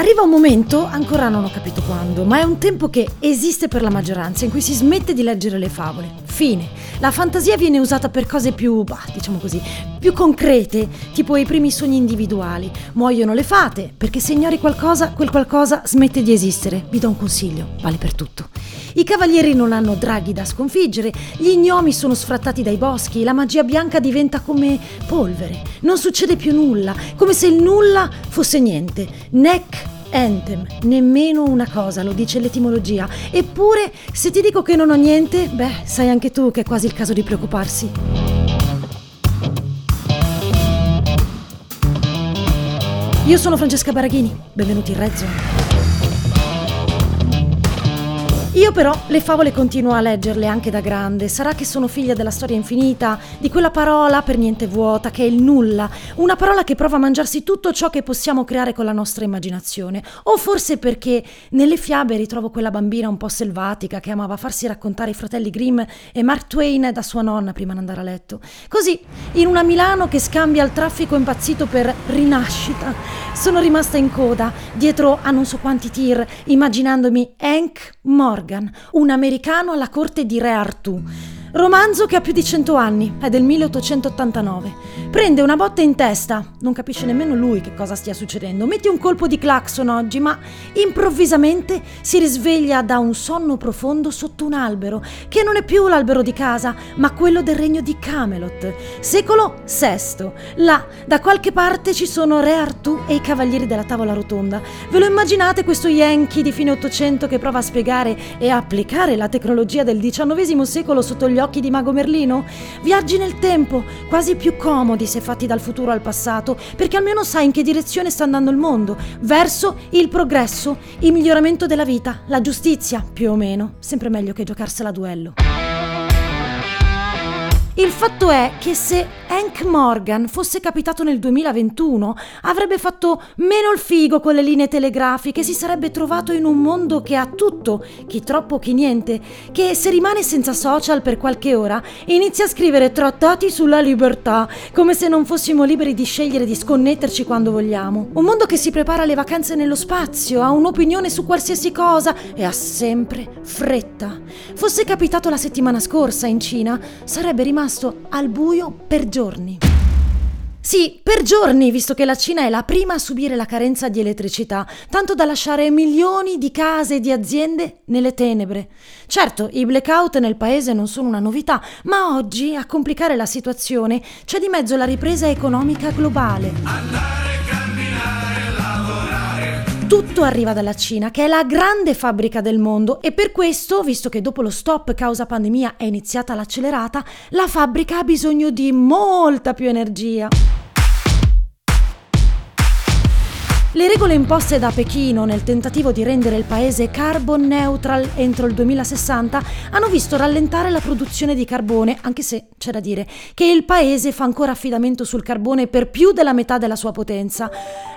Arriva un momento, ancora non ho capito quando, ma è un tempo che esiste per la maggioranza in cui si smette di leggere le favole. Fine. La fantasia viene usata per cose più, bah, diciamo così, più concrete, tipo i primi sogni individuali. Muoiono le fate, perché se ignori qualcosa, quel qualcosa smette di esistere. Vi do un consiglio, vale per tutto. I cavalieri non hanno draghi da sconfiggere, gli gnomi sono sfrattati dai boschi, la magia bianca diventa come polvere. Non succede più nulla, come se il nulla fosse niente. Neck Anthem, nemmeno una cosa, lo dice l'etimologia. Eppure, se ti dico che non ho niente, beh, sai anche tu che è quasi il caso di preoccuparsi. Io sono Francesca Baraghini, benvenuti in Red Zone. Io però le favole continuo a leggerle anche da grande. Sarà che sono figlia della storia infinita, di quella parola per niente vuota, che è il nulla, una parola che prova a mangiarsi tutto ciò che possiamo creare con la nostra immaginazione. O forse perché nelle fiabe ritrovo quella bambina un po' selvatica che amava farsi raccontare i fratelli Grimm e Mark Twain da sua nonna prima di andare a letto. Così, in una Milano che scambia il traffico impazzito per rinascita, sono rimasta in coda, dietro a non so quanti tir, immaginandomi Hank Morgan Morgan, un americano alla corte di Re Artù. Romanzo che ha più di cento anni, è del 1889. Prende una botta in testa, non capisce nemmeno lui che cosa stia succedendo. Metti un colpo di clacson oggi, ma improvvisamente si risveglia da un sonno profondo sotto un albero, che non è più l'albero di casa, ma quello del regno di Camelot, secolo VI. Là, da qualche parte ci sono Re Artù e i cavalieri della tavola rotonda. Ve lo immaginate questo Yankee di fine Ottocento che prova a spiegare e applicare la tecnologia del XIX secolo sotto gli occhi di Mago Merlino? Viaggi nel tempo, quasi più comodi se fatti dal futuro al passato, perché almeno sai in che direzione sta andando il mondo, verso il progresso, il miglioramento della vita, la giustizia, più o meno, sempre meglio che giocarsela a duello. Il fatto è che se Hank Morgan fosse capitato nel 2021, avrebbe fatto meno il figo con le linee telegrafiche, si sarebbe trovato in un mondo che ha tutto, chi troppo chi niente, che se rimane senza social per qualche ora, inizia a scrivere trattati sulla libertà, come se non fossimo liberi di scegliere di sconnetterci quando vogliamo. Un mondo che si prepara alle vacanze nello spazio, ha un'opinione su qualsiasi cosa e ha sempre fretta. Fosse capitato la settimana scorsa in Cina, sarebbe rimasto al buio per giorni. Sì, per giorni, visto che la Cina è la prima a subire la carenza di elettricità, tanto da lasciare milioni di case e di aziende nelle tenebre. Certo, i blackout nel paese non sono una novità, ma oggi a complicare la situazione c'è di mezzo la ripresa economica globale. Andare tutto arriva dalla Cina, che è la grande fabbrica del mondo e per questo, visto che dopo lo stop causa pandemia è iniziata l'accelerata, la fabbrica ha bisogno di molta più energia. Le regole imposte da Pechino nel tentativo di rendere il paese carbon neutral entro il 2060 hanno visto rallentare la produzione di carbone, anche se c'è da dire che il paese fa ancora affidamento sul carbone per più della metà della sua potenza.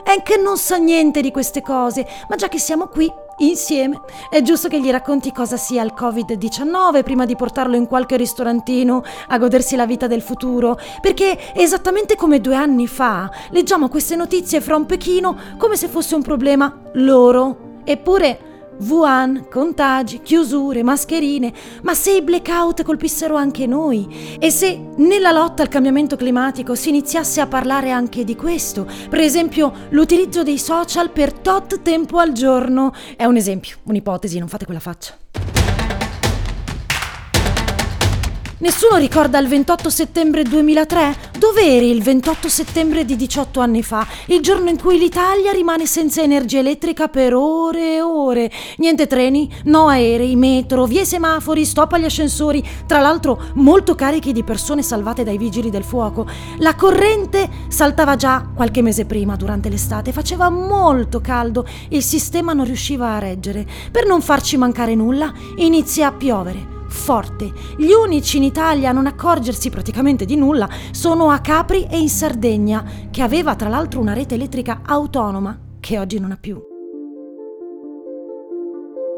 È che non sa niente di queste cose, ma già che siamo qui, insieme. È giusto che gli racconti cosa sia il Covid-19 prima di portarlo in qualche ristorantino a godersi la vita del futuro, perché esattamente come due anni fa leggiamo queste notizie fra un Pechino come se fosse un problema loro. Eppure Wuhan, contagi, chiusure, mascherine, ma se i blackout colpissero anche noi? E se nella lotta al cambiamento climatico si iniziasse a parlare anche di questo, per esempio l'utilizzo dei social per tot tempo al giorno, è un esempio, un'ipotesi, non fate quella faccia. Nessuno ricorda il 28 settembre 2003? Dove eri il 28 settembre di 18 anni fa, il giorno in cui l'Italia rimane senza energia elettrica per ore e ore? Niente treni, no aerei, metro, vie semafori, stop agli ascensori, tra l'altro molto carichi di persone salvate dai vigili del fuoco. La corrente saltava già qualche mese prima, durante l'estate, faceva molto caldo, il sistema non riusciva a reggere. Per non farci mancare nulla, inizia a piovere forte. Gli unici in Italia a non accorgersi praticamente di nulla sono a Capri e in Sardegna, che aveva tra l'altro una rete elettrica autonoma che oggi non ha più.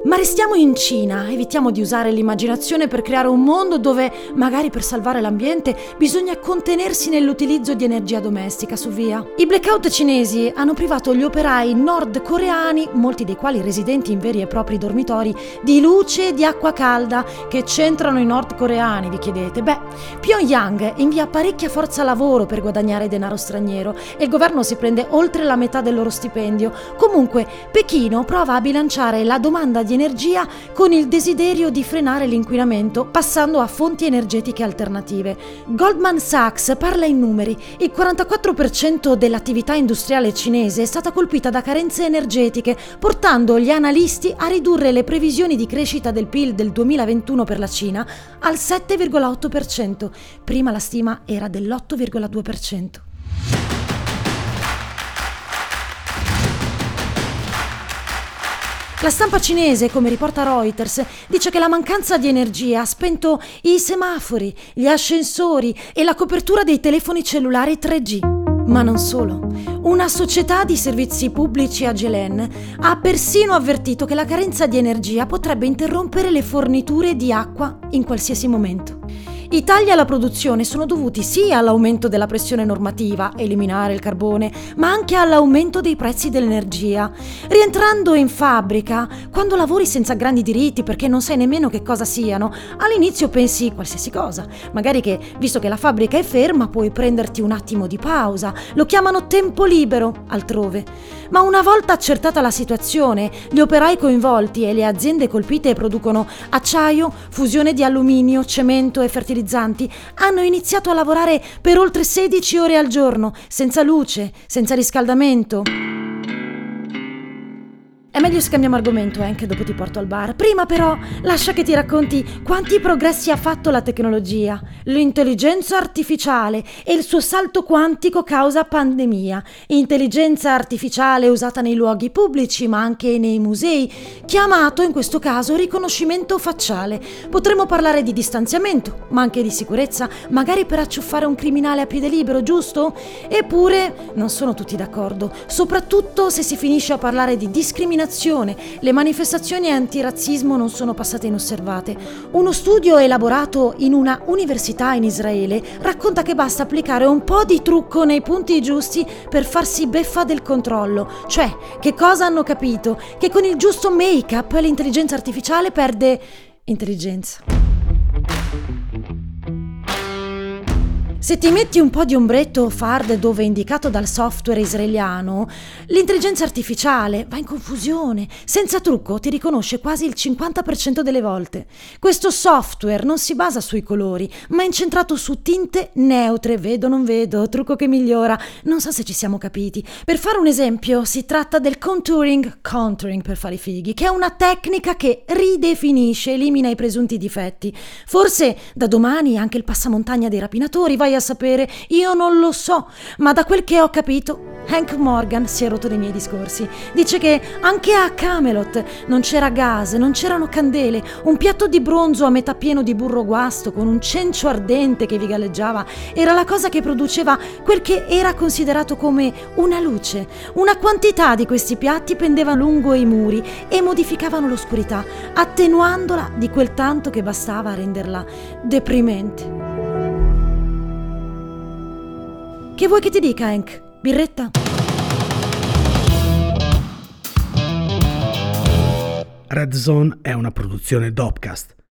Ma restiamo in Cina, evitiamo di usare l'immaginazione per creare un mondo dove, magari per salvare l'ambiente, bisogna contenersi nell'utilizzo di energia domestica, su via. I blackout cinesi hanno privato gli operai nordcoreani, molti dei quali residenti in veri e propri dormitori, di luce e di acqua calda. Che c'entrano i nordcoreani, vi chiedete? Beh, Pyongyang invia parecchia forza lavoro per guadagnare denaro straniero e il governo si prende oltre la metà del loro stipendio. Comunque, Pechino prova a bilanciare la domanda di energia con il desiderio di frenare l'inquinamento passando a fonti energetiche alternative. Goldman Sachs parla in numeri. Il 44% dell'attività industriale cinese è stata colpita da carenze energetiche, portando gli analisti a ridurre le previsioni di crescita del PIL del 2021 per la Cina al 7,8%. Prima la stima era dell'8,2%. La stampa cinese, come riporta Reuters, dice che la mancanza di energia ha spento i semafori, gli ascensori e la copertura dei telefoni cellulari 3G. Ma non solo. Una società di servizi pubblici a Gelen ha persino avvertito che la carenza di energia potrebbe interrompere le forniture di acqua in qualsiasi momento. I tagli alla produzione sono dovuti sì all'aumento della pressione normativa, eliminare il carbone, ma anche all'aumento dei prezzi dell'energia. Rientrando in fabbrica, quando lavori senza grandi diritti perché non sai nemmeno che cosa siano, all'inizio pensi qualsiasi cosa. Magari che, visto che la fabbrica è ferma, puoi prenderti un attimo di pausa. Lo chiamano tempo libero altrove. Ma una volta accertata la situazione, gli operai coinvolti e le aziende colpite producono acciaio, fusione di alluminio, cemento e fertilizzanti fertilizzanti hanno iniziato a lavorare per oltre 16 ore al giorno, senza luce, senza riscaldamento. È meglio se cambiamo argomento, eh, dopo ti porto al bar. Prima però, lascia che ti racconti quanti progressi ha fatto la tecnologia, l'intelligenza artificiale e il suo salto quantico causa pandemia. Intelligenza artificiale usata nei luoghi pubblici, ma anche nei musei, chiamato in questo caso riconoscimento facciale. Potremmo parlare di distanziamento, ma anche di sicurezza, magari per acciuffare un criminale a piede libero, giusto? Eppure non sono tutti d'accordo, soprattutto se si finisce a parlare di discriminazione discriminazione, le manifestazioni antirazzismo non sono passate inosservate. Uno studio elaborato in una università in Israele racconta che basta applicare un po' di trucco nei punti giusti per farsi beffa del controllo. Cioè, che cosa hanno capito? Che con il giusto make-up l'intelligenza artificiale perde intelligenza. Se ti metti un po' di ombretto fard dove è indicato dal software israeliano, l'intelligenza artificiale va in confusione. Senza trucco ti riconosce quasi il 50% delle volte. Questo software non si basa sui colori, ma è incentrato su tinte neutre, vedo non vedo, trucco che migliora. Non so se ci siamo capiti. Per fare un esempio, si tratta del contouring, contouring per fare i fighi, che è una tecnica che ridefinisce, elimina i presunti difetti. Forse da domani anche il passamontagna dei rapinatori vai a sapere? Io non lo so, ma da quel che ho capito, Hank Morgan si è rotto dei miei discorsi. Dice che anche a Camelot non c'era gas, non c'erano candele, un piatto di bronzo a metà pieno di burro guasto con un cencio ardente che vi galleggiava era la cosa che produceva quel che era considerato come una luce. Una quantità di questi piatti pendeva lungo i muri e modificavano l'oscurità, attenuandola di quel tanto che bastava a renderla deprimente. Che vuoi che ti dica, Hank? Birretta? Red Zone è una produzione Dopcast